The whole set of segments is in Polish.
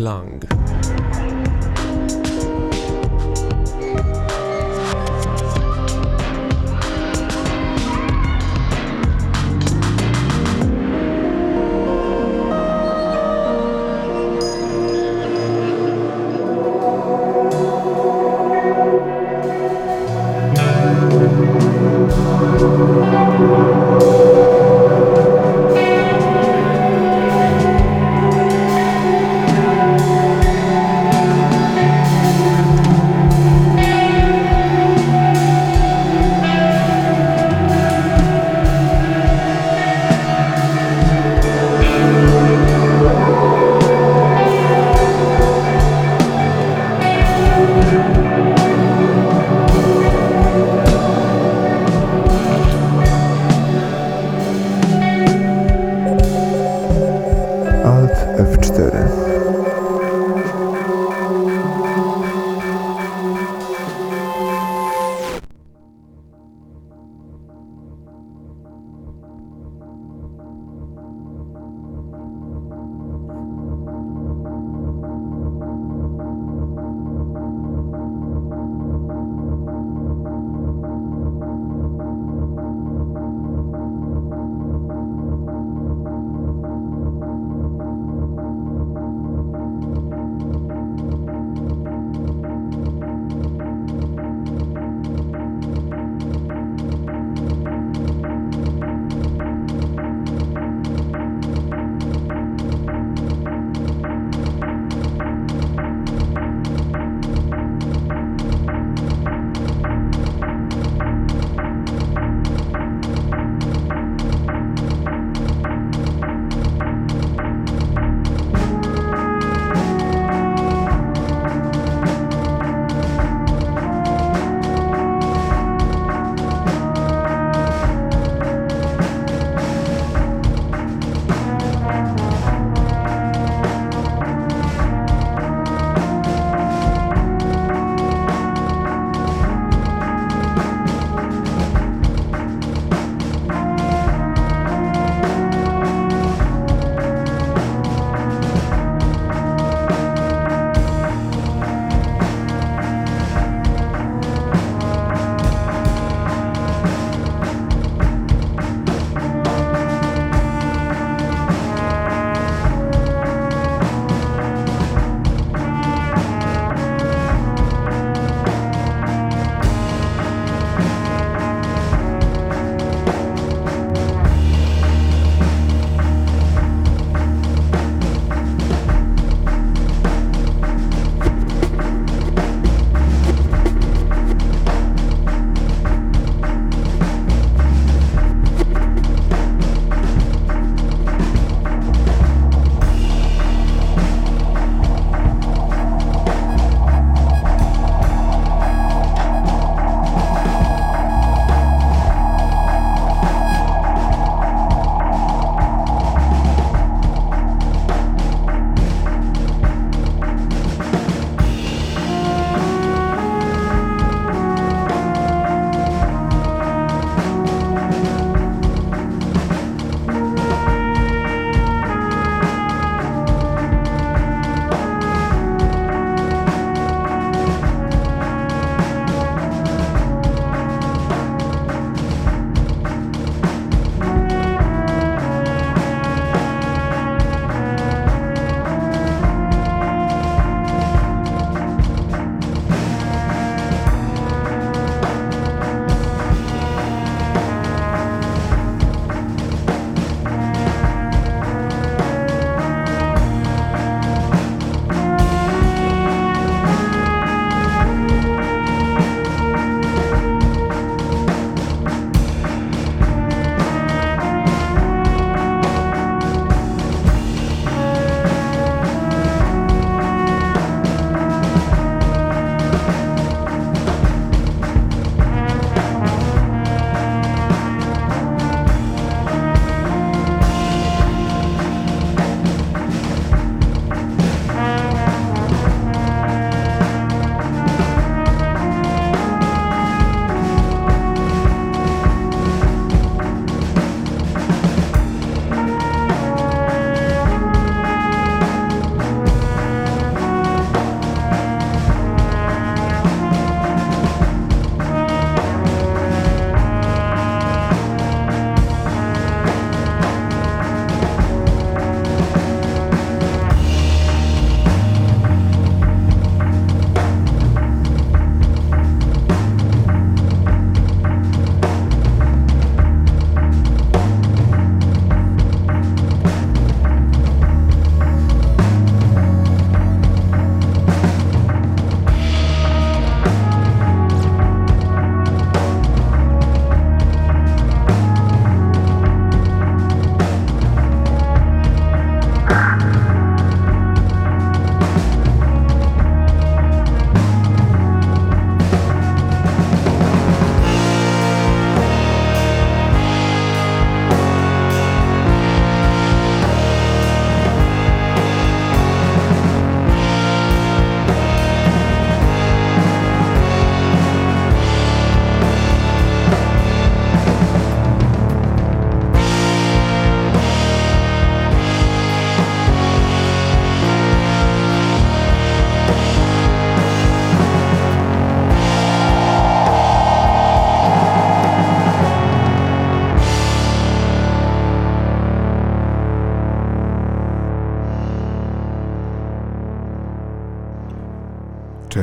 Klang.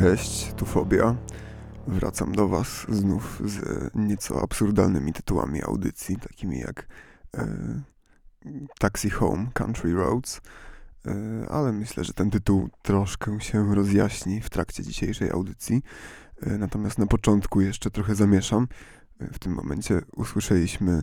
Cześć, tu Fobia. Wracam do Was znów z nieco absurdalnymi tytułami audycji, takimi jak e, Taxi Home, Country Roads, e, ale myślę, że ten tytuł troszkę się rozjaśni w trakcie dzisiejszej audycji. E, natomiast na początku jeszcze trochę zamieszam. E, w tym momencie usłyszeliśmy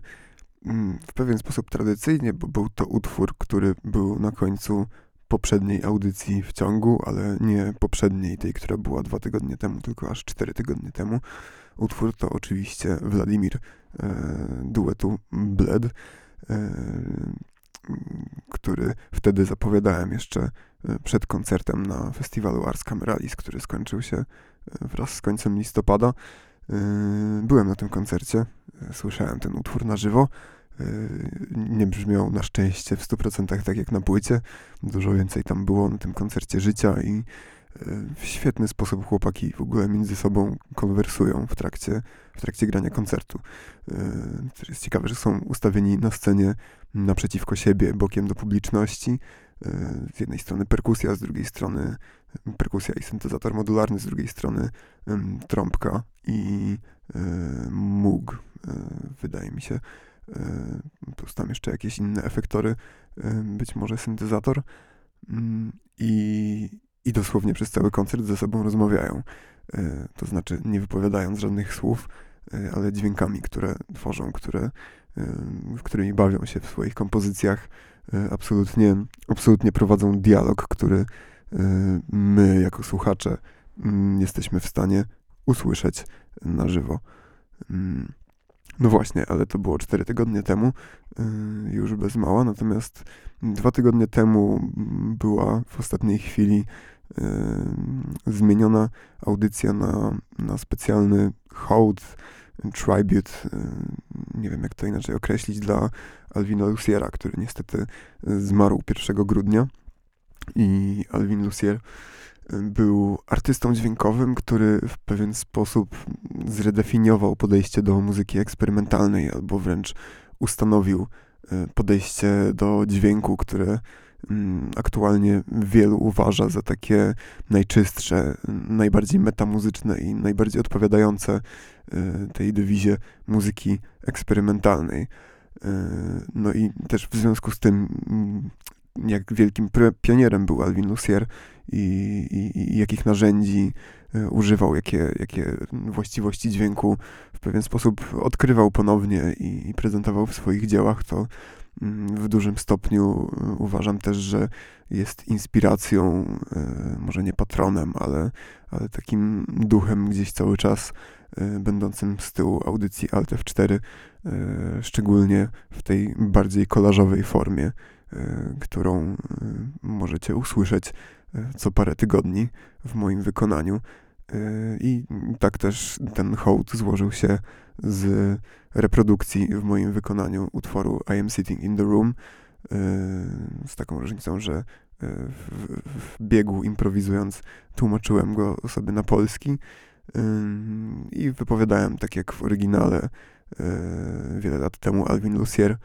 mm, w pewien sposób tradycyjnie, bo był to utwór, który był na końcu poprzedniej audycji w ciągu, ale nie poprzedniej, tej, która była dwa tygodnie temu, tylko aż cztery tygodnie temu. Utwór to oczywiście Wladimir e, duetu Bled, e, który wtedy zapowiadałem jeszcze e, przed koncertem na festiwalu Ars Cameralis, który skończył się e, wraz z końcem listopada. E, byłem na tym koncercie, słyszałem ten utwór na żywo. Nie brzmiał na szczęście w 100% tak jak na płycie. Dużo więcej tam było na tym koncercie życia i w świetny sposób chłopaki w ogóle między sobą konwersują w trakcie, w trakcie grania koncertu. To jest ciekawe, że są ustawieni na scenie naprzeciwko siebie, bokiem do publiczności. Z jednej strony perkusja, z drugiej strony perkusja i syntezator modularny, z drugiej strony trąbka i móg, wydaje mi się. Plus tam jeszcze jakieś inne efektory, być może syntezator. I, i dosłownie przez cały koncert ze sobą rozmawiają. To znaczy nie wypowiadając żadnych słów, ale dźwiękami, które tworzą, które, którymi bawią się w swoich kompozycjach. Absolutnie, absolutnie prowadzą dialog, który my, jako słuchacze, jesteśmy w stanie usłyszeć na żywo. No właśnie, ale to było 4 tygodnie temu, już bez mała, natomiast dwa tygodnie temu była w ostatniej chwili zmieniona audycja na, na specjalny hołd, tribute, nie wiem jak to inaczej określić, dla Alvina Luciera, który niestety zmarł 1 grudnia. I Alvin Lucier był artystą dźwiękowym, który w pewien sposób zredefiniował podejście do muzyki eksperymentalnej, albo wręcz ustanowił podejście do dźwięku, które Mm, aktualnie wielu uważa za takie najczystsze, najbardziej metamuzyczne i najbardziej odpowiadające y, tej dywizie muzyki eksperymentalnej. Y, no i też w związku z tym, mm, jak wielkim pionierem był Alvin Lucier i, i, i jakich narzędzi y, używał, jakie, jakie właściwości dźwięku w pewien sposób odkrywał ponownie i, i prezentował w swoich dziełach, to w dużym stopniu y, uważam też, że jest inspiracją, y, może nie patronem, ale, ale takim duchem gdzieś cały czas y, będącym z tyłu audycji Alt F4, szczególnie w tej bardziej kolażowej formie, którą możecie usłyszeć co parę tygodni w moim wykonaniu. I tak też ten hołd złożył się z reprodukcji w moim wykonaniu utworu I Am Sitting in the Room, z taką różnicą, że w, w biegu improwizując tłumaczyłem go sobie na polski i wypowiadałem tak jak w oryginale wiele lat temu Alvin Lucier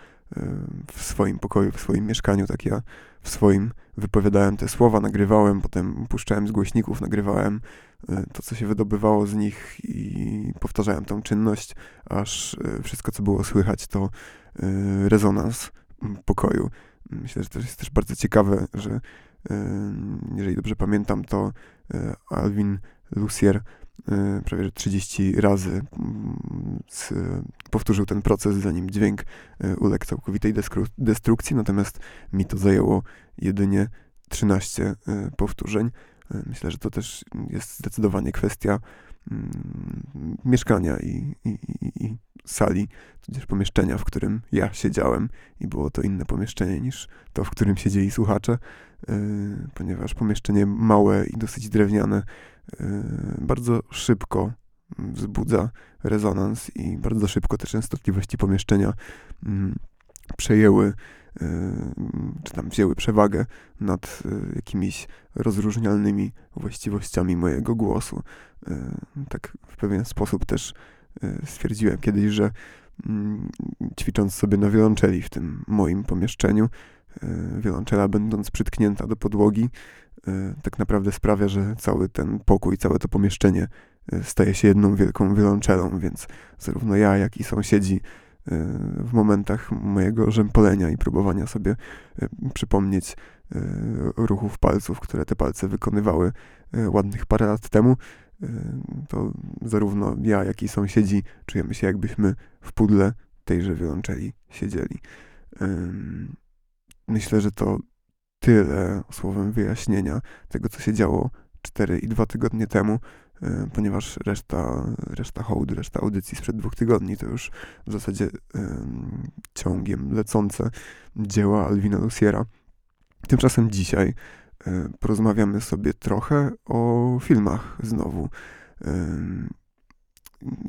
w swoim pokoju, w swoim mieszkaniu, tak ja w swoim wypowiadałem te słowa, nagrywałem, potem puszczałem z głośników, nagrywałem e, to, co się wydobywało z nich i powtarzałem tą czynność, aż e, wszystko, co było słychać, to e, rezonans pokoju. Myślę, że to jest też bardzo ciekawe, że jeżeli dobrze pamiętam, to Alvin Lucier Y, prawie 30 razy mm, powtórzył ten proces, zanim dźwięk y, uległ całkowitej destrukcji, natomiast mi to zajęło jedynie 13 y, powtórzeń. Myślę, że to też jest zdecydowanie kwestia mm, mieszkania i, i, i, sali, tudzież pomieszczenia, w którym ja siedziałem i było to inne pomieszczenie niż to, w którym siedzieli słuchacze, ponieważ pomieszczenie małe i dosyć drewniane bardzo szybko wzbudza rezonans i bardzo szybko te częstotliwości pomieszczenia mm, przejęły, yy, czy tam wzięły przewagę nad yy, jakimiś rozróżnialnymi właściwościami mojego głosu. Tak w pewien sposób też stwierdziłem kiedyś, że mm, ćwicząc sobie na wiolonczeli w tym moim pomieszczeniu, Wiolonczela, będąc przytknięta do podłogi, tak naprawdę sprawia, że cały ten pokój, całe to pomieszczenie staje się jedną wielką wiolonczelą, więc zarówno ja, jak i sąsiedzi w momentach mojego rzępolenia i próbowania sobie przypomnieć ruchów palców, które te palce wykonywały ładnych parę lat temu, to zarówno ja, jak i sąsiedzi czujemy się jakbyśmy w pudle tejże wiolonczeli siedzieli. Myślę, że to tyle słowem wyjaśnienia tego, co się działo 4 i 2 tygodnie temu, ponieważ reszta, reszta hołdu, reszta audycji sprzed dwóch tygodni to już w zasadzie ciągiem lecące dzieła Alwina Luciera. Tymczasem dzisiaj E, porozmawiamy sobie trochę o filmach znowu.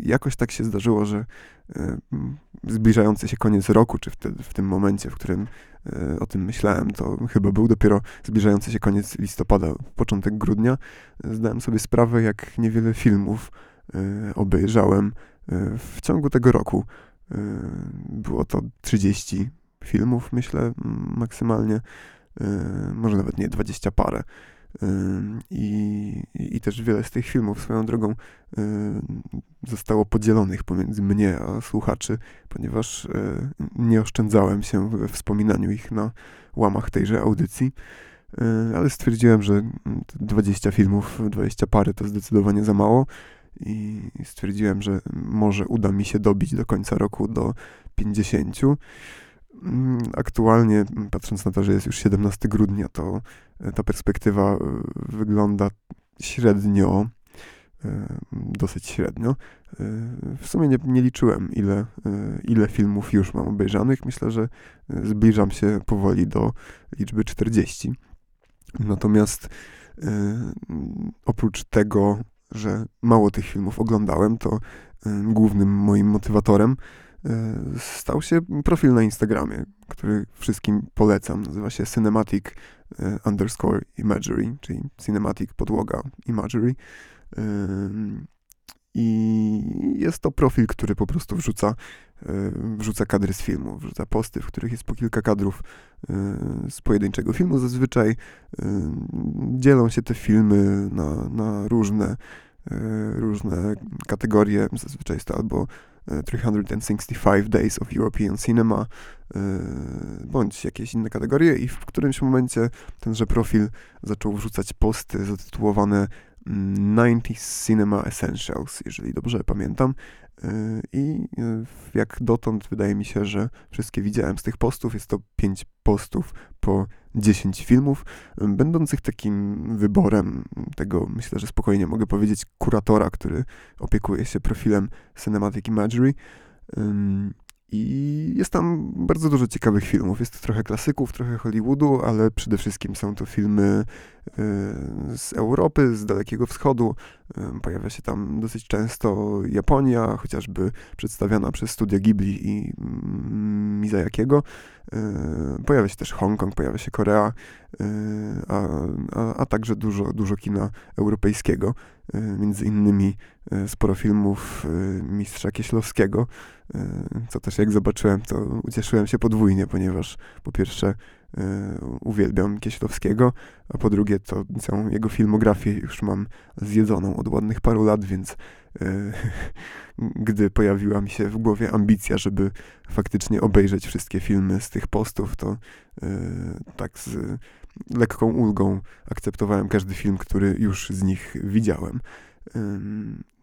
Jakoś tak się zdarzyło, że e, zbliżający się koniec roku, czy wtedy, w tym momencie, w którym e, o tym myślałem, to chyba był dopiero zbliżający się koniec listopada, początek grudnia, zdałem sobie sprawę, jak niewiele filmów obejrzałem w ciągu tego roku. Było to 30 filmów, myślę, maksymalnie. Może nawet nie, dwadzieścia parę. Y, I, I też wiele z tych filmów swoją drogą y, zostało podzielonych pomiędzy mnie a słuchaczy, ponieważ nie oszczędzałem się we wspominaniu ich na łamach tejże audycji. Ale stwierdziłem, że 20 filmów, 20 pary to zdecydowanie za mało i stwierdziłem, że może uda mi się dobić do końca roku do 50. Mm, aktualnie, patrząc na to, że jest już 17 grudnia, to e, ta perspektywa e, wygląda średnio, e, dosyć średnio. W sumie nie, nie liczyłem, ile, ile filmów już mam obejrzanych. Myślę, że zbliżam się powoli do liczby 40. Natomiast oprócz tego, że mało tych filmów oglądałem, to głównym moim motywatorem stał się profil na Instagramie, który wszystkim polecam. Nazywa się Cinematic e, underscore Imagery, czyli Cinematic podłoga Imagery. E, I jest to profil, który po prostu wrzuca, wrzuca kadry z filmu, wrzuca posty, w których jest po kilka kadrów z pojedynczego filmu. Zazwyczaj dzielą się te filmy na, na różne, różne kategorie. Zazwyczaj jest to albo 365 Days of European Cinema, e, bądź jakieś inne kategorie i w którymś momencie tenże profil zaczął wrzucać posty zatytułowane 90s Cinema Essentials, jeżeli dobrze pamiętam. E, I e, jak dotąd wydaje mi się, że wszystkie widziałem z tych postów. Jest to 5 postów po 10 filmów, będących takim wyborem tego, myślę, że spokojnie mogę powiedzieć, kuratora, który opiekuje się profilem Cinematic Imagery. I jest tam bardzo dużo ciekawych filmów. Jest to trochę klasyków, trochę Hollywoodu, ale przede wszystkim są to filmy y, z Europy, z Dalekiego Wschodu. Y, pojawia się tam dosyć często Japonia, chociażby przedstawiana przez studia Ghibli i mm, Mizajakiego. Y, pojawia się też Hongkong, pojawia się Korea, a, a, a także dużo, dużo kina europejskiego. Między innymi sporo filmów mistrza Kieślowskiego, co też jak zobaczyłem, to ucieszyłem się podwójnie, ponieważ po pierwsze uwielbiam Kieślowskiego, a po drugie to całą jego filmografię już mam zjedzoną od ładnych paru lat, więc gdy pojawiła mi się w głowie ambicja, żeby faktycznie obejrzeć wszystkie filmy z tych postów, to tak z lekką ulgą akceptowałem każdy film, który już z nich widziałem.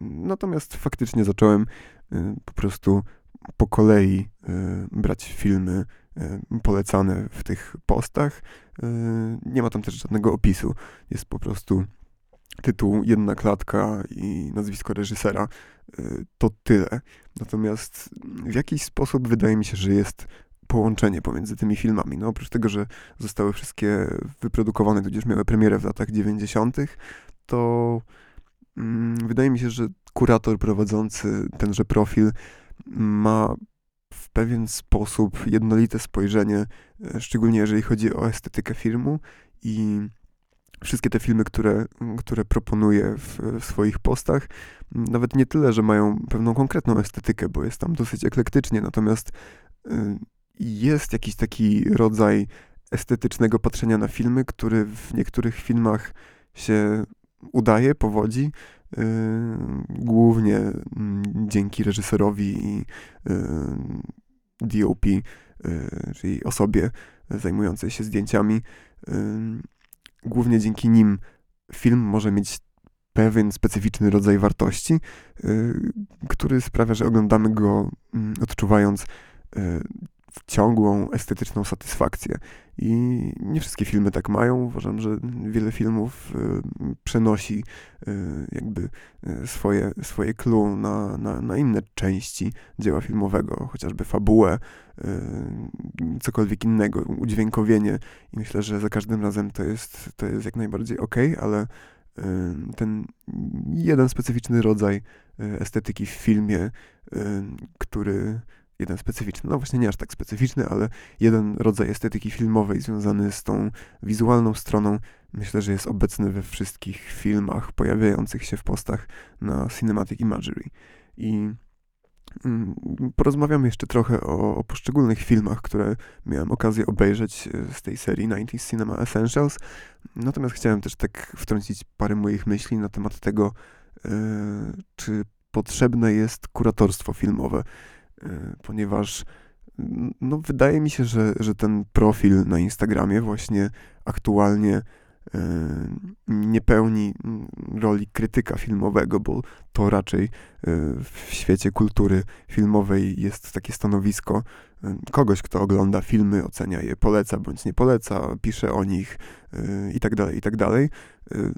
Natomiast faktycznie zacząłem po prostu po kolei brać filmy polecane w tych postach. Nie ma tam też żadnego opisu. Jest po prostu tytuł, jedna klatka i nazwisko reżysera. To tyle. Natomiast w jakiś sposób wydaje mi się, że jest połączenie pomiędzy tymi filmami. No, oprócz tego, że zostały wszystkie wyprodukowane, tudzież miały premierę w latach 90., to mm, wydaje mi się, że kurator prowadzący tenże profil ma w pewien sposób jednolite spojrzenie, e, szczególnie jeżeli chodzi o estetykę filmu i wszystkie te filmy, które, które proponuje w, w, swoich postach, nawet nie tyle, że mają pewną konkretną estetykę, bo jest tam dosyć eklektycznie, natomiast y, jest jakiś taki rodzaj estetycznego patrzenia na filmy, który w niektórych filmach się udaje, powodzi, głównie mm, dzięki reżyserowi i DOP, yy, czyli osobie zajmującej się zdjęciami. Głównie dzięki nim film może mieć pewien specyficzny rodzaj wartości, który sprawia, że oglądamy go mm, odczuwając ciągłą estetyczną satysfakcję. I nie wszystkie filmy tak mają. Uważam, że wiele filmów y, przenosi y, jakby y, swoje, swoje clue na, na, na inne części dzieła filmowego, chociażby fabułę, cokolwiek innego, udźwiękowienie. I myślę, że za każdym razem to jest, to jest jak najbardziej ok, ale ten jeden specyficzny rodzaj estetyki w filmie, który jeden specyficzny, no właśnie nie aż tak specyficzny, ale jeden rodzaj estetyki filmowej związany z tą wizualną stroną, myślę, że jest obecny we wszystkich filmach pojawiających się w postach na Cinematic Imagery. I mm, porozmawiamy jeszcze trochę o, o, poszczególnych filmach, które miałem okazję obejrzeć e, z tej serii 90 Cinema Essentials. Natomiast chciałem też tak wtrącić parę moich myśli na temat tego, yy, czy potrzebne jest kuratorstwo filmowe. Y, ponieważ no, wydaje mi się, że, że ten profil na Instagramie właśnie aktualnie y, nie pełni roli krytyka filmowego, bo to raczej y, w świecie kultury filmowej jest takie stanowisko kogoś, kto ogląda filmy, ocenia je, poleca bądź nie poleca, pisze o nich i tak dalej, i tak dalej.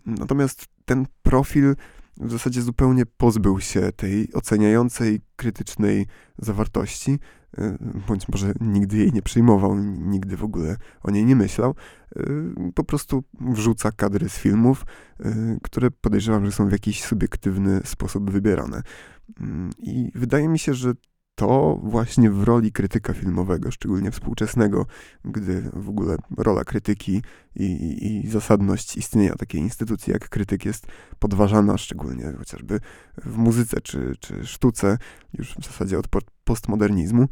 Natomiast ten profil w zasadzie zupełnie pozbył się tej oceniającej, krytycznej zawartości, y, bądź może nigdy jej nie przyjmował, nigdy w ogóle o niej nie myślał. Y, po prostu wrzuca kadry z filmów, y, które podejrzewam, że są w jakiś subiektywny sposób wybierane. I wydaje mi się, że to właśnie w roli krytyka filmowego, szczególnie współczesnego, gdy w ogóle rola krytyki i, i, i, zasadność istnienia takiej instytucji jak krytyk jest podważana, szczególnie chociażby w muzyce czy, czy sztuce, już w zasadzie od postmodernizmu.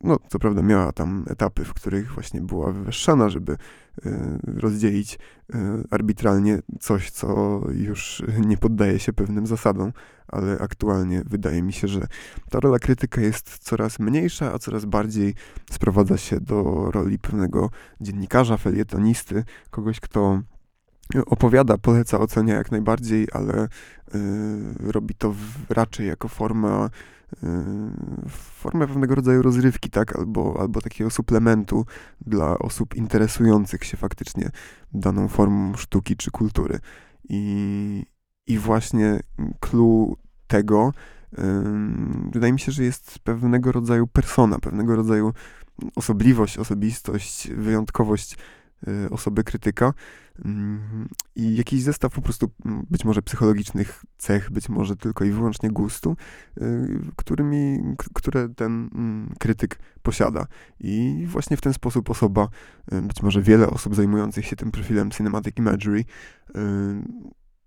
No, co prawda miała tam etapy, w których właśnie była wywyższana, żeby yy, rozdzielić yy, arbitralnie coś, co już nie poddaje się pewnym zasadom, ale aktualnie wydaje mi się, że ta rola krytyka jest coraz mniejsza, a coraz bardziej sprowadza się do roli pewnego dziennikarza, felietonisty, kogoś, kto opowiada, poleca, ocenia jak najbardziej, ale robi to w, raczej jako forma formę pewnego rodzaju rozrywki, tak, albo, albo takiego suplementu dla osób interesujących się faktycznie daną formą sztuki czy kultury. I, i właśnie clue tego wydaje mi się, że jest pewnego rodzaju persona, pewnego rodzaju osobliwość, osobistość, wyjątkowość osoby krytyka mm, i jakiś zestaw po prostu mm, być może psychologicznych cech, być może tylko i wyłącznie gustu, y, którymi, które ten mm, krytyk posiada. I właśnie w ten sposób osoba, y, być może wiele osób zajmujących się tym profilem Cinematic Imagery,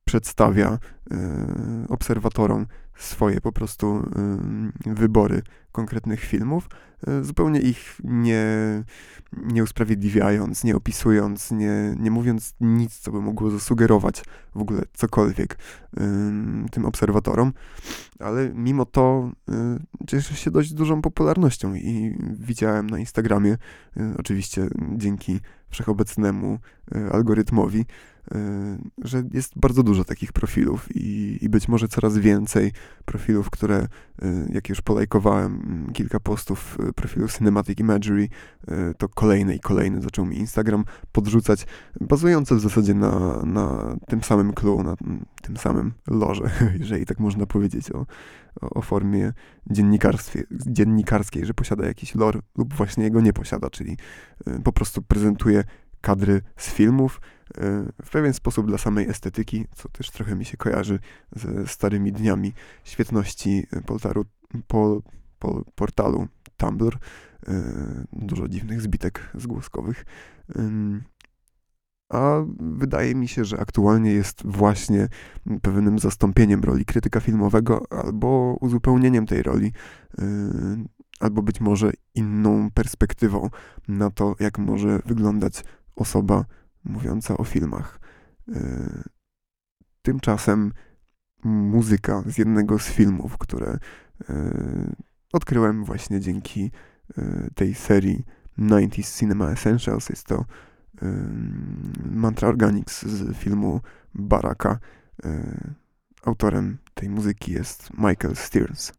przedstawia obserwatorom swoje po prostu wybory konkretnych filmów, e, zupełnie ich nie, nie usprawiedliwiając, nie opisując, nie, nie mówiąc nic, co by mogło zasugerować w ogóle cokolwiek tym obserwatorom, ale mimo to y, cieszy się dość dużą popularnością i widziałem na Instagramie, y, oczywiście dzięki wszechobecnemu y, algorytmowi, że jest bardzo dużo takich profilów i, i być może coraz więcej profilów, które, jak już polajkowałem mm, kilka postów profilu Cinematic Imagery, to kolejne i kolejne zaczął mi Instagram podrzucać, bazujące w zasadzie na, na tym samym clue, na tym samym lorze, jeżeli tak można powiedzieć o, o formie dziennikarskiej, że posiada jakiś lore lub właśnie jego nie posiada, czyli po prostu prezentuje kadry z filmów w pewien sposób dla samej estetyki, co też trochę mi się kojarzy ze starymi dniami świetności portalu, po, po, portalu Tumblr. E, dużo dziwnych zbitek zgłoskowych. A wydaje mi się, że aktualnie jest właśnie pewnym zastąpieniem roli krytyka filmowego albo uzupełnieniem tej roli albo być może inną perspektywą na to, jak może wyglądać osoba mówiąca o filmach. E, tymczasem muzyka z jednego z filmów, które e, odkryłem właśnie dzięki e, tej serii 90s Cinema Essentials. Jest to Mantra Organics z filmu Baraka. Autorem tej muzyki jest Michael Stearns.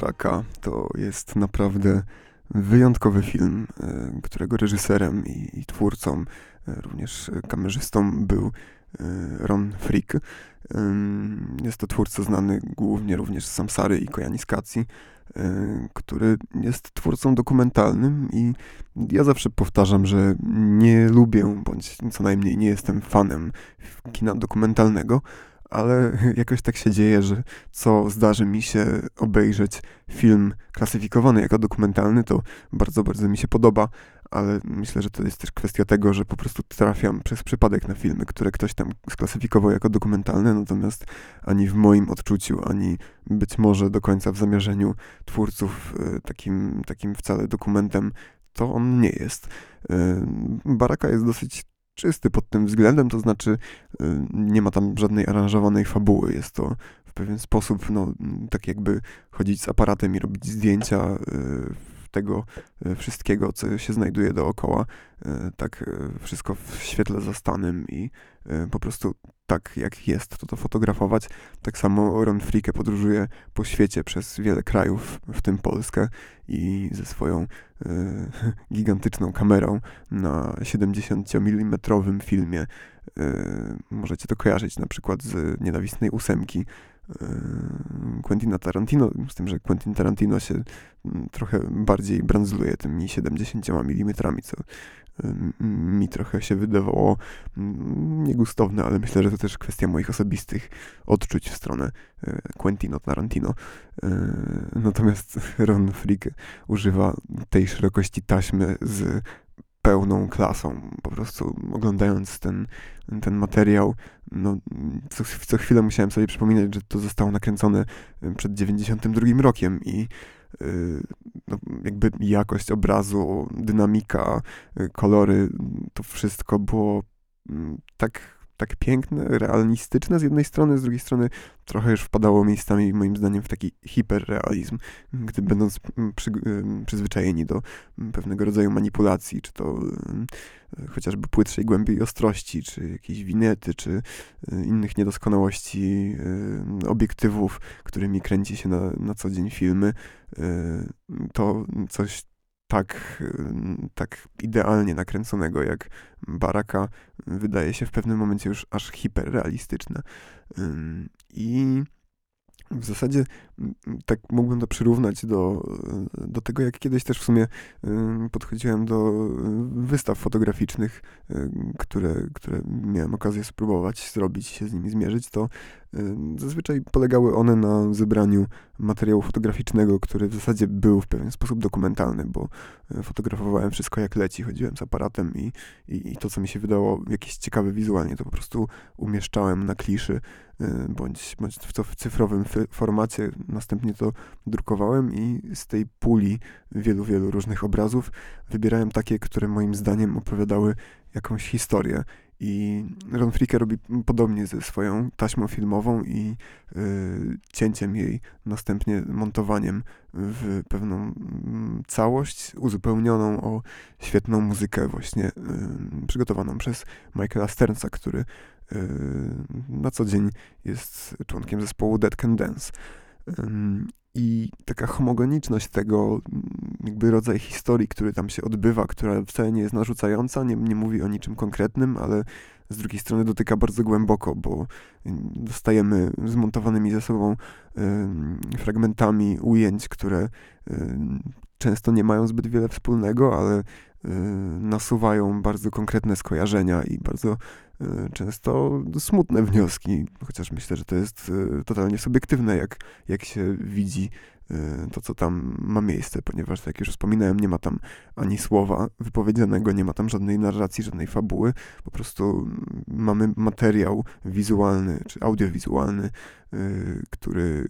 Baraka to jest naprawdę wyjątkowy film, e, którego reżyserem i, twórcą, e, również kamerzystą był e, Ron Frick. Jest to twórca znany głównie również z Samsary i Kojaniskacji, który jest twórcą dokumentalnym i ja zawsze powtarzam, że nie lubię, bądź co najmniej nie jestem fanem kina dokumentalnego, ale jakoś tak się dzieje, że co zdarzy mi się obejrzeć film klasyfikowany jako dokumentalny, to bardzo, bardzo mi się podoba, ale myślę, że to jest też kwestia tego, że po prostu trafiam przez przypadek na filmy, które ktoś tam sklasyfikował jako dokumentalne, natomiast ani w moim odczuciu, ani być może do końca w zamierzeniu twórców e, takim, takim wcale dokumentem to on nie jest. E, Baraka jest dosyć czysty pod tym względem, to znaczy y, nie ma tam żadnej aranżowanej fabuły. Jest to w pewien sposób, no, tak jakby chodzić z aparatem i robić zdjęcia y, tego y, wszystkiego, co się znajduje dookoła. Tak wszystko w świetle zastanym i po prostu tak jak jest, to to fotografować. Tak samo Ron Fricke podróżuje po świecie przez wiele krajów, w tym Polskę i ze swoją y, gigantyczną kamerą na 70 mm filmie. Y, możecie to kojarzyć na przykład z Nienawistnej Ósemki, Quentina Tarantino, z tym, że Quentin Tarantino się trochę bardziej branzluje tymi 70 mm, co mi trochę się wydawało niegustowne, ale myślę, że to też kwestia moich osobistych odczuć w stronę e, Quentino Tarantino. E, natomiast Ron Frick używa tej szerokości taśmy z pełną klasą. Po prostu oglądając ten, ten materiał, no, co, co chwilę musiałem sobie przypominać, że to zostało nakręcone przed 92 rokiem i no, jakby jakość obrazu, dynamika, y, kolory, to wszystko było mm, tak, tak piękne, realistyczne z jednej strony, z drugiej strony trochę już wpadało miejscami moim zdaniem w taki hiperrealizm, gdy będąc mm, przy, przyzwyczajeni do mm, pewnego rodzaju manipulacji, czy to chociażby płytszej głębi i ostrości, czy jakiejś winety, czy y, innych niedoskonałości obiektywów, którymi kręci się na, na co dzień filmy, y, to coś tak, tak idealnie nakręconego jak Baraka wydaje się w pewnym momencie już aż hiperrealistyczne. I w zasadzie tak mógłbym to przyrównać do, do tego, jak kiedyś też w sumie podchodziłem do wystaw fotograficznych, które, które miałem okazję spróbować zrobić, się z nimi zmierzyć, to zazwyczaj polegały one na zebraniu materiału fotograficznego, który w zasadzie był w pewien sposób dokumentalny, bo fotografowałem wszystko jak leci, chodziłem z aparatem i, i, i to, co mi się wydało jakieś ciekawe wizualnie, to po prostu umieszczałem na kliszy bądź, bądź w, to w cyfrowym formacie następnie to drukowałem i z tej puli wielu, wielu różnych obrazów wybierałem takie, które moim zdaniem opowiadały jakąś historię. I Ron Fricke robi podobnie ze swoją taśmą filmową i y, cięciem jej, następnie montowaniem w pewną mm, całość uzupełnioną o świetną muzykę właśnie y, przygotowaną przez Michaela Sternsa, który y, na co dzień jest członkiem zespołu Dead Can Dance. I taka homogeniczność tego, jakby rodzaj historii, który tam się odbywa, która wcale nie jest narzucająca, nie, nie mówi o niczym konkretnym, ale z drugiej strony dotyka bardzo głęboko, bo dostajemy zmontowanymi ze sobą y, fragmentami ujęć, które y, często nie mają zbyt wiele wspólnego, ale nasuwają bardzo konkretne skojarzenia i bardzo Y, często smutne wnioski, chociaż myślę, że to jest y, totalnie subiektywne, jak, jak się widzi y, to, co tam ma miejsce, ponieważ, tak jak już wspominałem, nie ma tam ani słowa wypowiedzianego, nie ma tam żadnej narracji, żadnej fabuły, po prostu mamy materiał wizualny czy audiowizualny, który,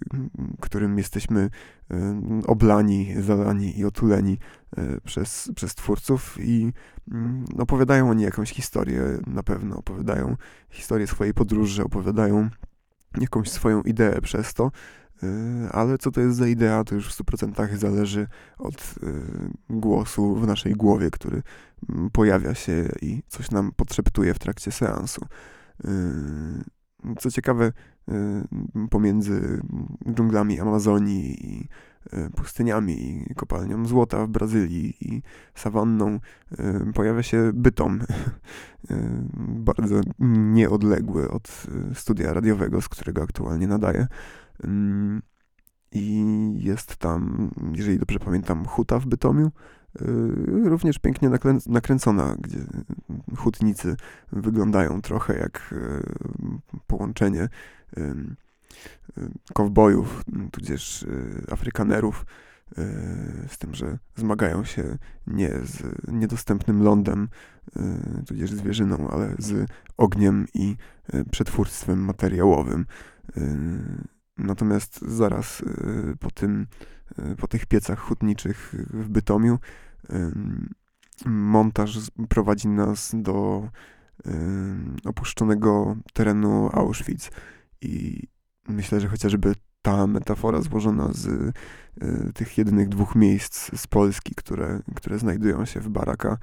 którym jesteśmy oblani, zalani i otuleni przez, przez twórców i mm, opowiadają oni jakąś historię na pewno, opowiadają historię swojej podróży, opowiadają jakąś swoją ideę przez to, y, ale co to jest za idea, to już w 100% zależy od y, głosu w naszej głowie, który mm, pojawia się i coś nam podszeptuje w trakcie seansu. Y, co ciekawe, pomiędzy dżunglami Amazonii i pustyniami, i kopalnią złota w Brazylii i sawanną, pojawia się bytom, bardzo nieodległy od studia radiowego, z którego aktualnie nadaje. I jest tam, jeżeli dobrze pamiętam, huta w Bytomiu, Y, również pięknie nakręcona, gdzie hutnicy wyglądają trochę jak y, połączenie kowbojów, tudzież Afrykanerów, z tym, że zmagają się nie z niedostępnym lądem, tudzież zwierzyną, ale z ogniem i przetwórstwem materiałowym. Natomiast zaraz po tym, po tych piecach hutniczych w Bytomiu montaż prowadzi nas do opuszczonego terenu Auschwitz. I myślę, że chociażby ta metafora złożona z y, tych jedynych dwóch miejsc z Polski, które, które znajdują się w Baraka,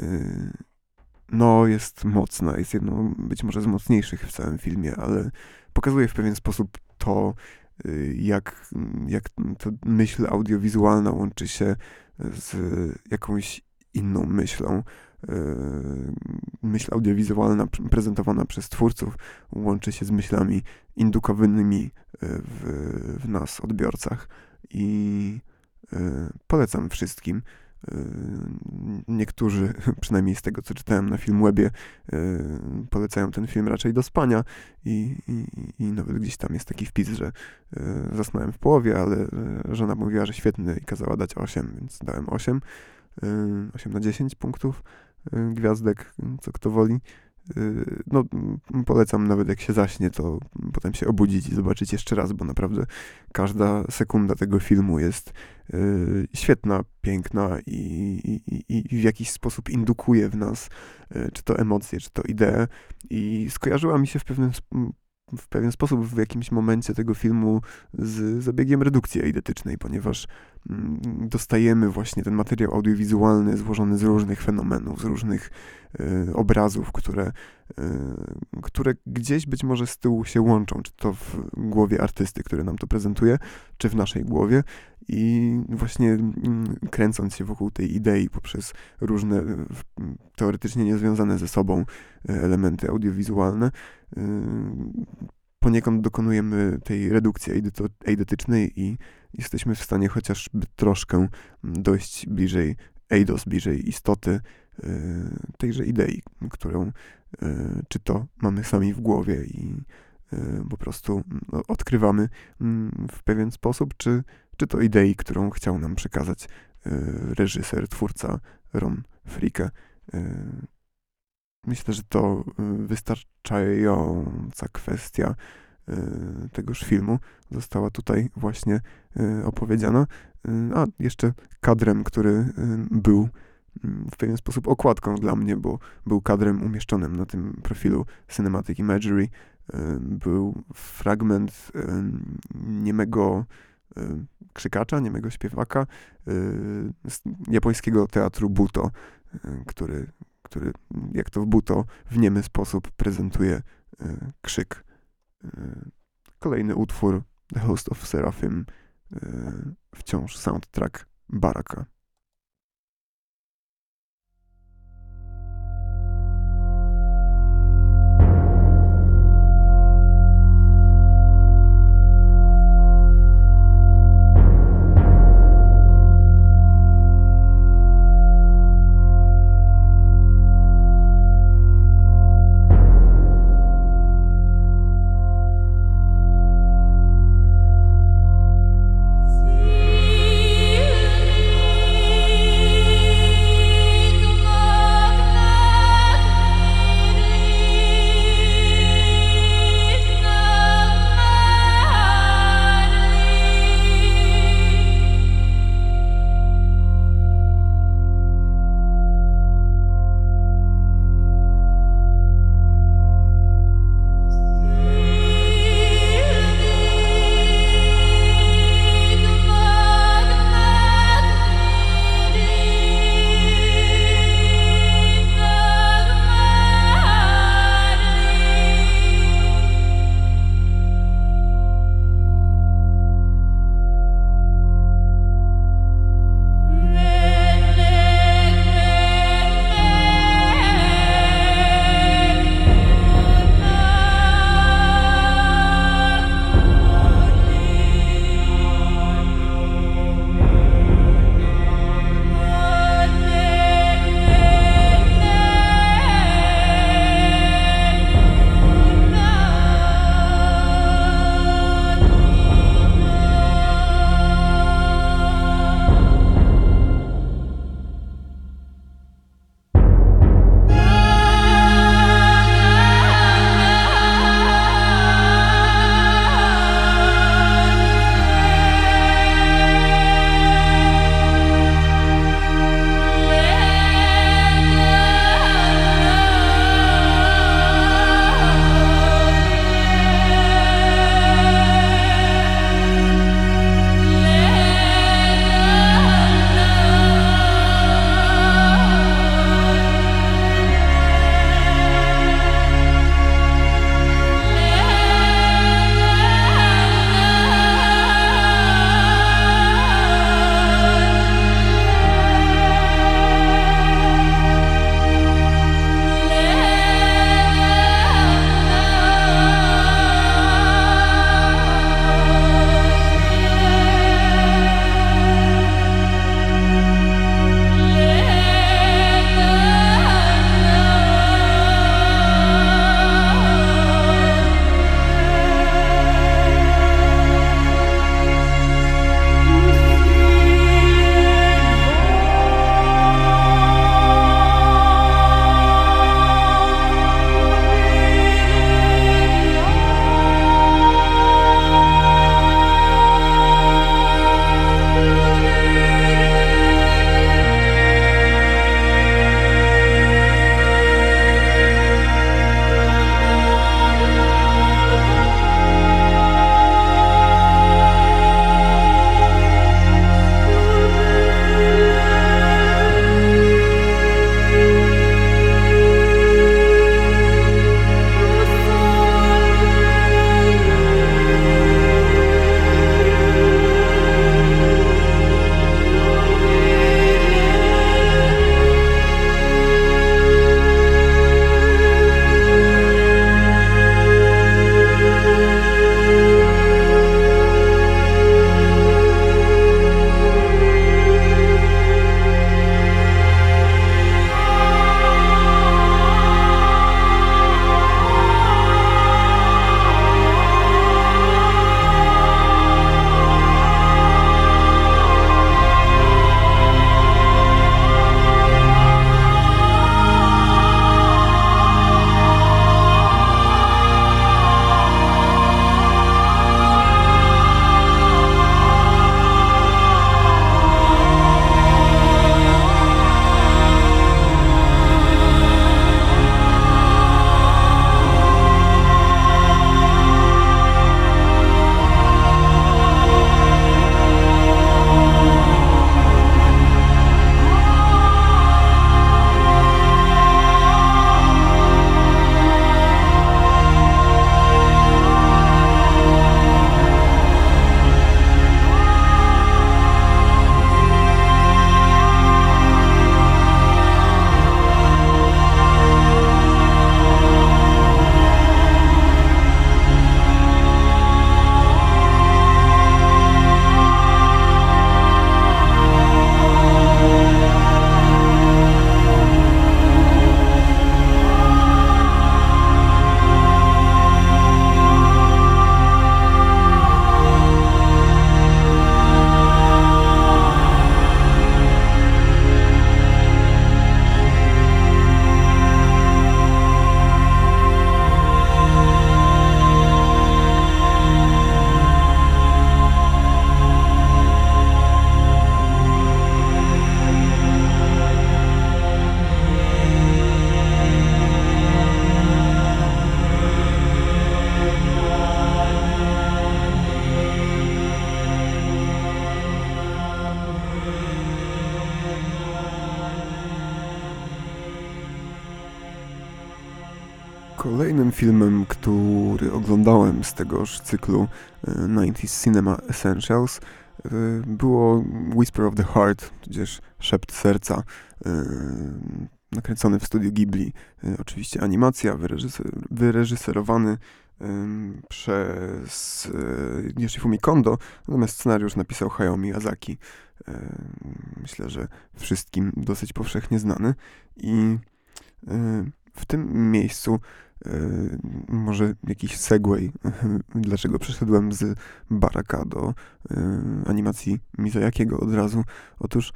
y, no jest mocna, jest jedną być może z mocniejszych w całym filmie, ale pokazuje w pewien sposób to, y, jak, jak ta myśl audiowizualna łączy się z jakąś inną myślą. E, myśl audiowizualna prezentowana przez twórców łączy się z myślami indukowanymi w, w nas, odbiorcach. I polecam wszystkim. Niektórzy, przynajmniej z tego co czytałem na Filmwebie, polecają ten film raczej do spania i, i, i nawet gdzieś tam jest taki wpis, że zasnąłem w połowie, ale żona mówiła, że świetny i kazała dać 8, więc dałem 8. 8 na 10 punktów gwiazdek, co kto woli. Y, no, polecam nawet jak się zaśnie, to potem się obudzić i zobaczyć jeszcze raz, bo naprawdę każda sekunda tego filmu jest y, świetna, piękna i, i, i w jakiś sposób indukuje w nas y, czy to emocje, czy to idee. I skojarzyła mi się w pewnym w pewien sposób w jakimś momencie tego filmu z zabiegiem redukcji eidetycznej, ponieważ mm, dostajemy właśnie ten materiał audiowizualny złożony z różnych fenomenów, z różnych y, obrazów, które, y, które gdzieś być może z tyłu się łączą, czy to w głowie artysty, który nam to prezentuje, czy w naszej głowie. I właśnie mm, kręcąc się wokół tej idei poprzez różne teoretycznie niezwiązane ze sobą e, elementy audiowizualne, y, poniekąd dokonujemy tej redukcji eidetycznej i jesteśmy w stanie chociażby troszkę dojść bliżej eidos, bliżej istoty e, tejże idei, którą e, czy to mamy sami w głowie i po prostu no, odkrywamy mm, w pewien sposób, czy czy to idei, którą chciał nam przekazać reżyser, twórca Ron Fricke. Myślę, że to e, wystarczająca kwestia tegoż filmu została tutaj właśnie opowiedziana. A jeszcze kadrem, który był w pewien sposób okładką dla mnie, bo był kadrem umieszczonym na tym profilu Cinematic Imagery. Był fragment niemego krzykacza, niemego śpiewaka y, z japońskiego teatru Buto, y, który, który jak to w Buto w niemy sposób prezentuje y, krzyk. Kolejny utwór The Host of Seraphim, wciąż soundtrack Baraka. Kolejnym filmem, który oglądałem z tegoż cyklu 90s Cinema Essentials było Whisper of the Heart, tudzież Szept Serca, nakręcony w studiu Ghibli. Oczywiście animacja, wyreżyserowany przez Yoshifumi Kondo, natomiast scenariusz napisał Hayao Miyazaki. Myślę, że wszystkim dosyć powszechnie znany. I w tym miejscu może jakiś segway, dlaczego przeszedłem z Baraka do animacji Mizajakiego od razu. Otóż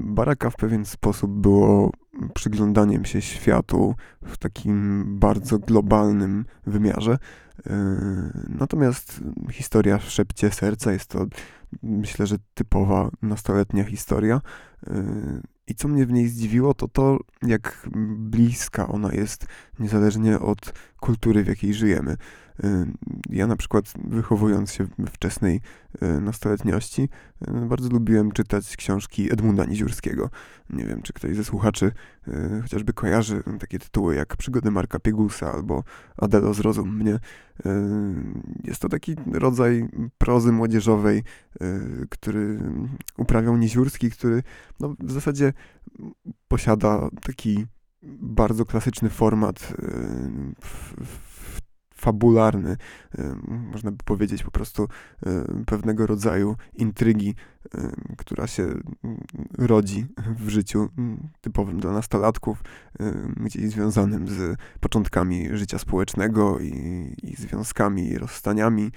Baraka w pewien sposób było przyglądaniem się światu w takim bardzo globalnym wymiarze. Natomiast historia w szepcie serca jest to, myślę, że typowa nastoletnia historia. I co mnie w niej zdziwiło, to to, jak bliska ona jest, niezależnie od kultury, w jakiej żyjemy. Ja na przykład wychowując się we wczesnej e, nastoletniości, e, bardzo lubiłem czytać książki Edmunda Niziurskiego. Nie wiem, czy ktoś ze słuchaczy e, chociażby kojarzy takie tytuły jak Przygody Marka Piegusa albo Adelo Zrozum mnie. Jest to taki rodzaj prozy młodzieżowej, który uprawiał Niziurski, który no, w zasadzie posiada taki bardzo klasyczny format w, w fabularny, można by powiedzieć po prostu pewnego rodzaju intrygi, która się rodzi w życiu typowym dla nastolatków, gdzieś związanym z początkami życia społecznego i, i związkami, i rozstaniami,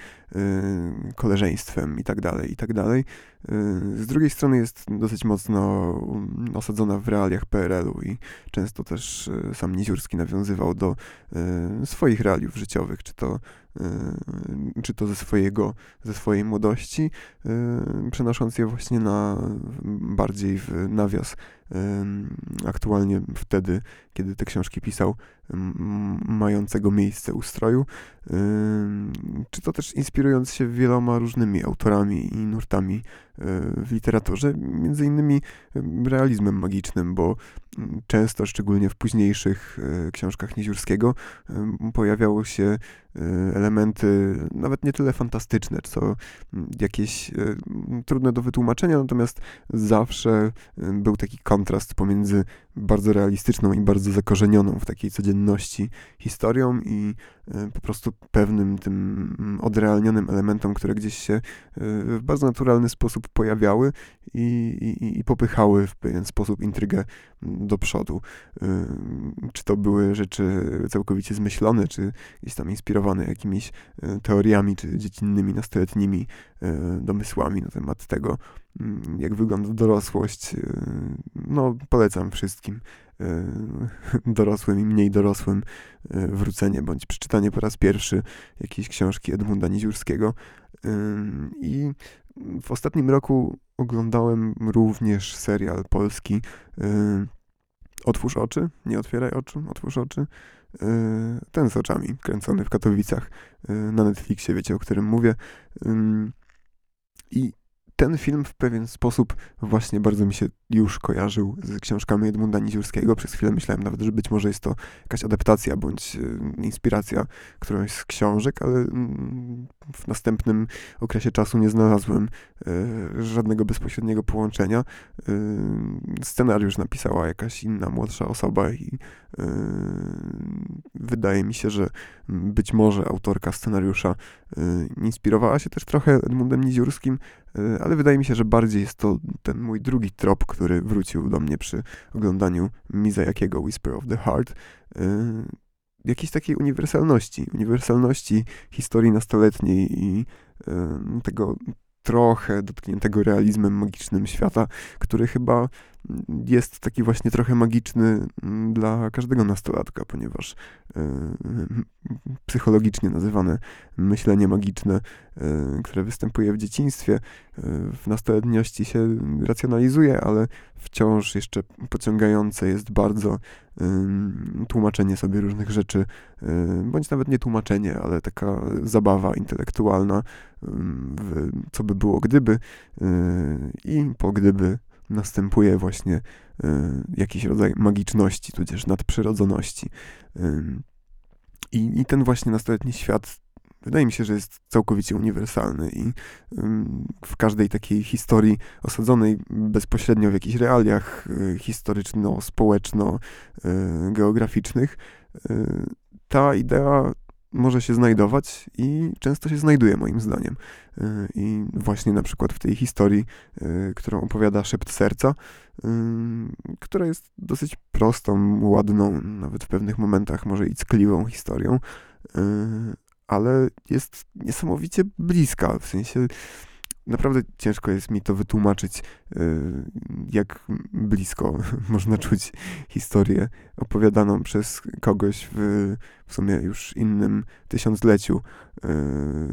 koleżeństwem itd., tak itd. Tak z drugiej strony jest dosyć mocno osadzona w realiach PRL-u i często też sam Niziurski nawiązywał do swoich realiów życiowych, czy to Y, czy to ze swojego, ze swojej młodości, y, przenosząc je właśnie na bardziej w nawias aktualnie wtedy, kiedy te książki pisał, mającego miejsce ustroju, czy to też inspirując się wieloma różnymi autorami i nurtami e, w literaturze, między innymi realizmem magicznym, bo często, szczególnie w późniejszych e, książkach Niziurskiego, pojawiały się e, elementy nawet nie tyle fantastyczne, co jakieś trudne do wytłumaczenia, natomiast zawsze był taki kontrast pomiędzy bardzo realistyczną i bardzo zakorzenioną w takiej codzienności historią i e, po prostu pewnym tym mm, odrealnionym elementom, które gdzieś się e, w bardzo naturalny sposób pojawiały i, i, i popychały w pewien sposób intrygę do przodu. E, czy to były rzeczy całkowicie zmyślone, czy gdzieś tam inspirowane jakimiś teoriami, czy dziecinnymi, nastoletnimi domysłami na temat tego, mm, jak wygląda dorosłość. No, polecam wszystkim dorosłym i mniej dorosłym wrócenie bądź przeczytanie po raz pierwszy jakiejś książki Edmunda Niziurskiego. I w ostatnim roku oglądałem również serial polski Otwórz oczy, nie otwieraj oczu, otwórz oczy. Ten z oczami, kręcony w Katowicach na Netflixie, wiecie o którym mówię. I ten film w pewien sposób właśnie bardzo mi się już kojarzył z książkami Edmunda Niziurskiego. Przez chwilę myślałem nawet, że być może jest to jakaś adaptacja bądź e, inspiracja którąś z książek, ale mm, w następnym okresie czasu nie znalazłem e, żadnego bezpośredniego połączenia. E, scenariusz napisała jakaś inna, młodsza osoba i wydaje mi się, że być może autorka scenariusza inspirowała się też trochę Edmundem Niziurskim, ale wydaje mi się, że bardziej jest to ten mój drugi trop, który wrócił do mnie przy oglądaniu Mizajakiego Whisper of the Heart, y, jakiejś takiej uniwersalności, uniwersalności historii nastoletniej i y, tego trochę dotkniętego realizmem magicznym świata, który chyba jest taki właśnie trochę magiczny mm, dla każdego nastolatka, ponieważ e, psychologicznie nazywane myślenie magiczne, e, które występuje w dzieciństwie, e, w nastoletniości się racjonalizuje, ale wciąż jeszcze pociągające jest bardzo tłumaczenie sobie różnych rzeczy, bądź nawet nie tłumaczenie, ale taka zabawa intelektualna, w co by było gdyby i po gdyby następuje właśnie y, jakiś rodzaj magiczności, tudzież nadprzyrodzoności. I, I ten właśnie nastoletni świat wydaje mi się, że jest całkowicie uniwersalny i w każdej takiej historii osadzonej bezpośrednio w jakichś realiach y, historyczno-społeczno-geograficznych, y, ta idea może się znajdować i często się znajduje moim zdaniem. Y, I właśnie na przykład w tej historii, y, którą opowiada Szept Serca, y, która jest dosyć prostą, ładną, nawet w pewnych momentach może i ckliwą historią, ale jest niesamowicie bliska, w sensie naprawdę ciężko jest mi to wytłumaczyć, y, jak blisko można czuć historię opowiadaną przez kogoś w, w sumie już innym tysiącleciu, y,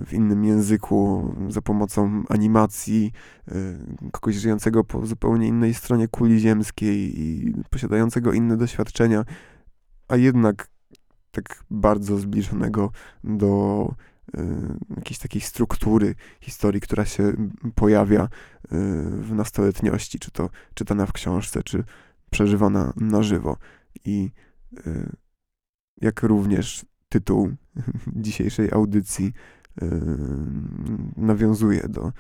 w innym języku, za pomocą animacji, y, kogoś żyjącego po zupełnie innej stronie kuli ziemskiej i posiadającego inne doświadczenia, a jednak tak bardzo zbliżonego do jakiejś takiej struktury historii, która się pojawia y, w nastoletniości, czy to czytana w książce, czy przeżywana na żywo. I y, jak również tytuł dzisiejszej audycji nawiązuje do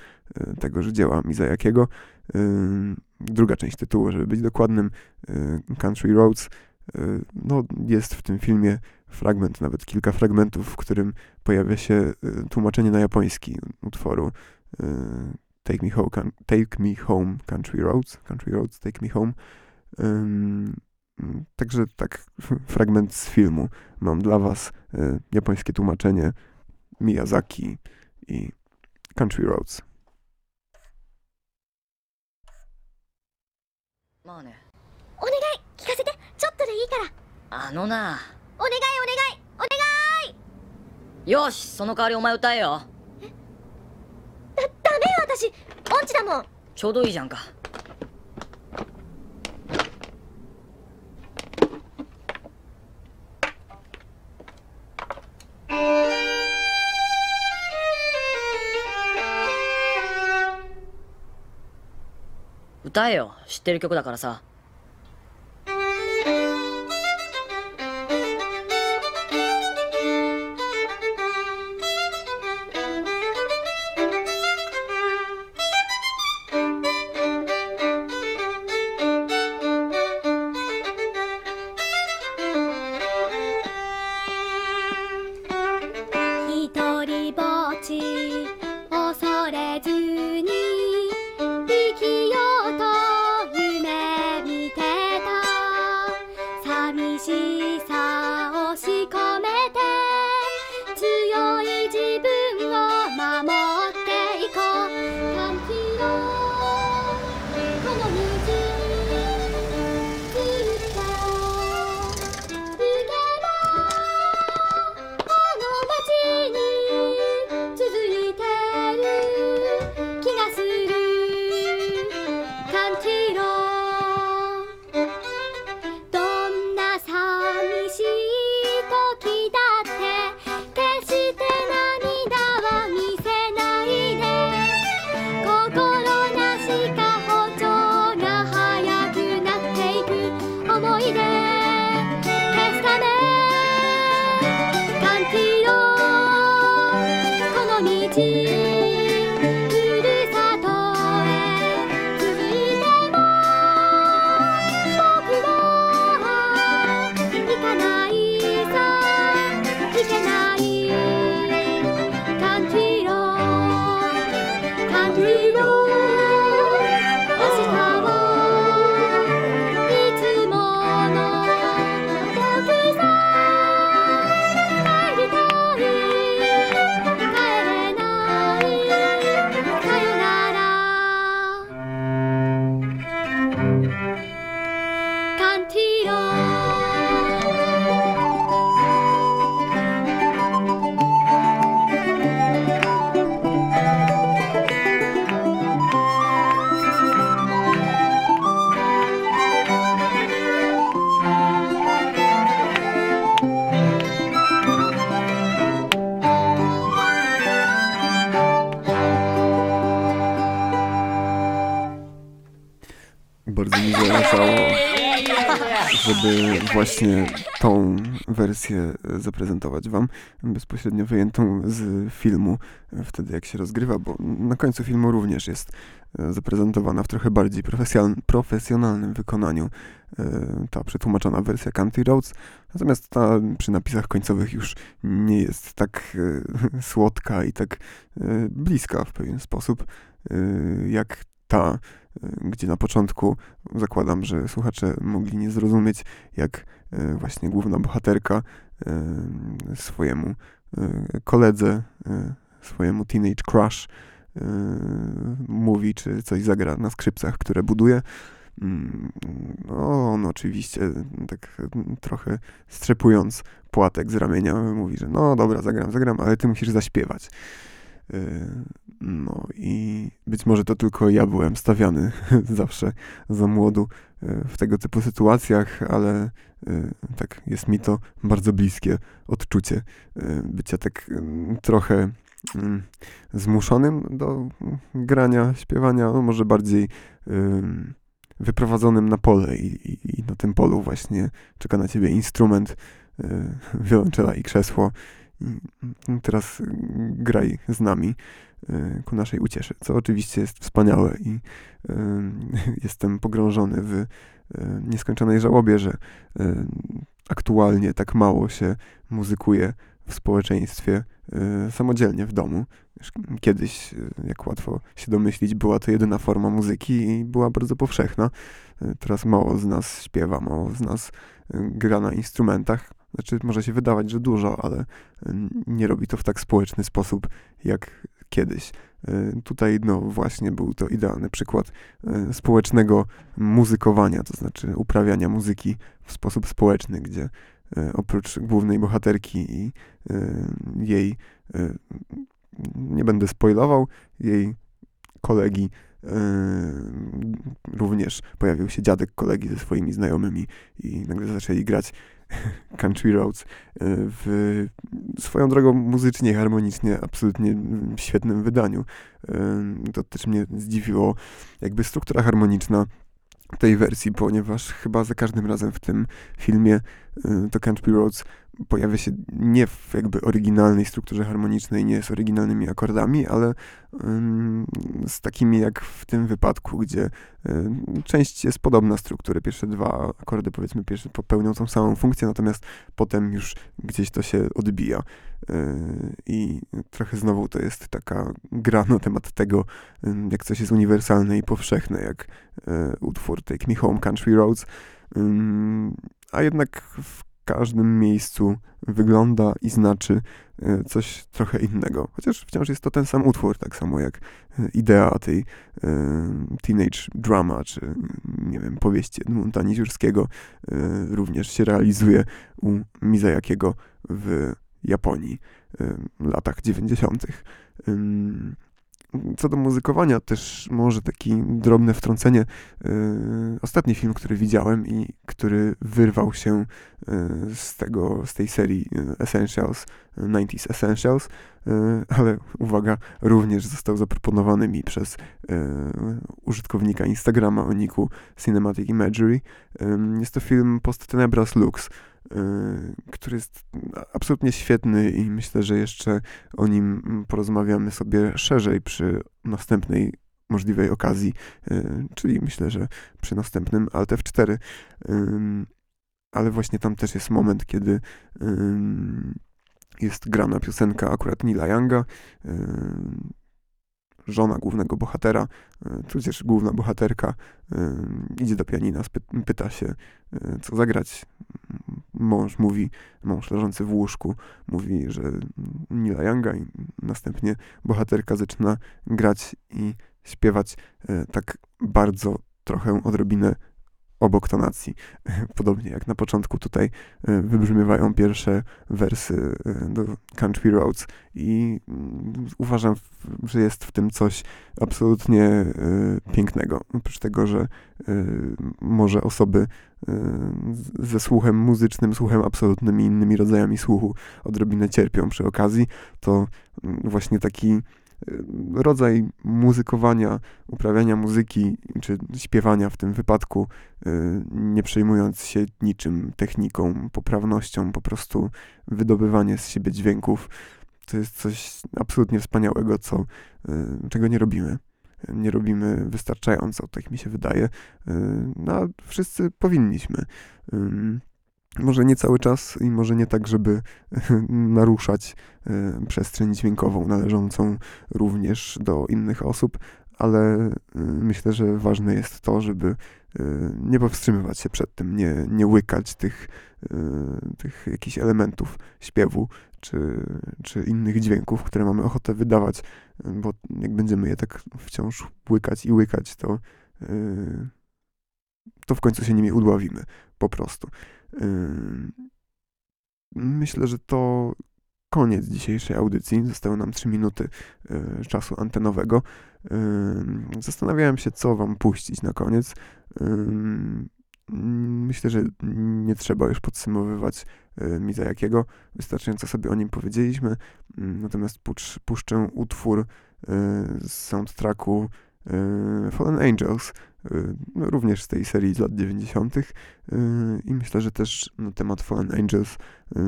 tego, że dzieła Mizajakiego. Druga część tytułu, żeby być dokładnym, Country Roads, no, jest w tym filmie fragment, nawet kilka fragmentów, w którym pojawia się y, tłumaczenie na japoński utworu y, Take Me Home, Take Me Home Country Roads, Country Roads, Take Me Home. Także tak, fragment z filmu. Mam dla was y, japońskie tłumaczenie Miyazaki i Country Roads. まあねお願い聞かせて ちょっとでいいから。あのな。お願いお願い。お願い。よしその代わりお前歌えよ。だダメよ私。音痴だもん。ちょうどいいじゃんか。歌えよ。知ってる曲だからさ właśnie tą wersję zaprezentować wam, bezpośrednio wyjętą z filmu, wtedy jak się rozgrywa, bo na końcu filmu również jest e, zaprezentowana w trochę bardziej profesjonal- profesjonalnym wykonaniu e, ta przetłumaczona wersja Country Roads, natomiast ta przy napisach końcowych już nie jest tak e, słodka i tak bliska w pewien sposób, jak ta, gdzie na początku zakładam, że słuchacze mogli nie zrozumieć, jak e, właśnie główna bohaterka e, swojemu koledze, swojemu teenage crush mówi, czy coś zagra na skrzypcach, które buduje. Mm, No, on oczywiście tak trochę strzepując płatek z ramienia mówi, że no dobra, zagram, zagram, ale ty musisz zaśpiewać. Yy, No i być może to tylko ja byłem stawiany zawsze za młodu yy, w tego typu sytuacjach, ale yy, tak jest mi to bardzo bliskie odczucie bycia tak trochę zmuszonym do grania, śpiewania, no może bardziej wyprowadzonym na pole i, i, i na tym polu właśnie czeka na ciebie instrument, wiolonczela i krzesło. Teraz graj z nami y, ku naszej uciesze, co oczywiście jest wspaniałe i y, jestem pogrążony w y, nieskończonej żałobie, że aktualnie tak mało się muzykuje w społeczeństwie samodzielnie w domu. Kiedyś, jak łatwo się domyślić, była to jedyna forma muzyki i była bardzo powszechna. Teraz mało z nas śpiewa, mało z nas gra na instrumentach. Znaczy, może się wydawać, że dużo, ale y, nie robi to w tak społeczny sposób jak kiedyś. Y, Tutaj, no właśnie, był to idealny przykład y, społecznego muzykowania, to znaczy uprawiania muzyki w sposób społeczny, gdzie oprócz głównej bohaterki i jej, nie będę spoilował, jej kolegi, również pojawił się dziadek kolegi ze swoimi znajomymi i nagle zaczęli grać Country Roads y, w swoją drogą muzycznie, harmonicznie, absolutnie świetnym wydaniu. Y, To też mnie zdziwiło, jakby struktura harmoniczna tej wersji, ponieważ chyba za każdym razem w tym filmie y, to Country Roads pojawia się nie w jakby oryginalnej strukturze harmonicznej, nie z oryginalnymi akordami, ale z takimi jak w tym wypadku, gdzie część jest podobna struktury. Pierwsze dwa akordy, powiedzmy, pierwsze popełnią tą samą funkcję, natomiast potem już gdzieś to się odbija. Y, I trochę znowu to jest taka gra na temat tego, jak coś jest uniwersalne i powszechne, jak y, utwór Take Me Home Country Roads, a jednak w każdym miejscu wygląda i znaczy y, coś trochę innego. Chociaż wciąż jest to ten sam utwór, tak samo jak y, idea tej y, teenage drama, czy y, nie wiem, powieści Edmunda Niziurskiego również się realizuje u Mizajakiego w Japonii w latach 90. Co do muzykowania, też może takie drobne wtrącenie. Yy, ostatni film, który widziałem i który wyrwał się yy, z tego, z tej serii yy, Essentials, yy, 90s Essentials, ale uwaga, również został zaproponowany mi przez użytkownika Instagrama o niku Cinematic Imagery. Jest to film Post Tenebras Lux, który jest absolutnie świetny i myślę, że jeszcze o nim porozmawiamy sobie szerzej przy następnej możliwej okazji, y, czyli myślę, że przy następnym Alt F4. Ym, Ale właśnie tam też jest moment, kiedy jest grana piosenka akurat Nila Younga, żona głównego bohatera, y, tudzież główna bohaterka ym, idzie do pianina, pyta się, y, co zagrać. Mąż mówi, mąż leżący w łóżku, mówi, że Nila Younga i następnie bohaterka zaczyna grać i śpiewać e, tak bardzo trochę odrobinę obok tonacji. Podobnie jak na początku tutaj e, wybrzmiewają pierwsze wersy e, do Country Roads i mm, uważam, że jest w tym coś absolutnie e, pięknego. Oprócz tego, że może osoby ze słuchem muzycznym, słuchem absolutnym i innymi rodzajami słuchu odrobinę cierpią przy okazji, to mm, właśnie taki y, rodzaj muzykowania, uprawiania muzyki czy śpiewania w tym wypadku, y, nie przejmując się niczym, techniką, poprawnością, po prostu wydobywanie z siebie dźwięków. To jest coś absolutnie wspaniałego, co, y, czego nie robimy. Nie robimy wystarczająco, tak mi się wydaje. Y, No, a wszyscy powinniśmy. Może nie cały czas i może nie tak, żeby naruszać y, przestrzeń dźwiękową należącą również do innych osób, ale y, myślę, że ważne jest to, żeby y, nie powstrzymywać się przed tym, nie, nie łykać tych, tych jakichś elementów śpiewu czy, czy innych dźwięków, które mamy ochotę wydawać, bo jak będziemy je tak wciąż łykać i łykać, to, to w końcu się nimi udławimy, po prostu. Myślę, że to koniec dzisiejszej audycji. Zostały nam 3 minuty y, czasu antenowego. Zastanawiałem się, co wam puścić na koniec. Myślę, że nie trzeba już podsumowywać y, Miza Jakiego. Wystarczająco sobie o nim powiedzieliśmy. Natomiast puszczę utwór y, z soundtracku Fallen Angels, no, również z tej serii z lat 90. y, I myślę, że też na temat Fallen Angels y,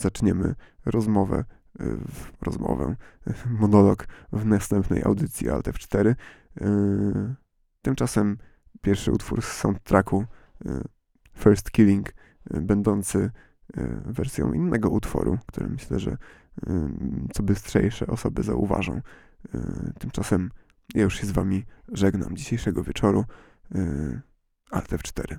zaczniemy rozmowę, y, rozmowę, monolog w następnej audycji Alt 4 Y, Tymczasem pierwszy utwór z soundtracku y, First Killing, y, będący y, wersją innego utworu, który myślę, że y, co bystrzejsze osoby zauważą. Y, Tymczasem ja już się z wami żegnam dzisiejszego wieczoru. Yy, Altef 4.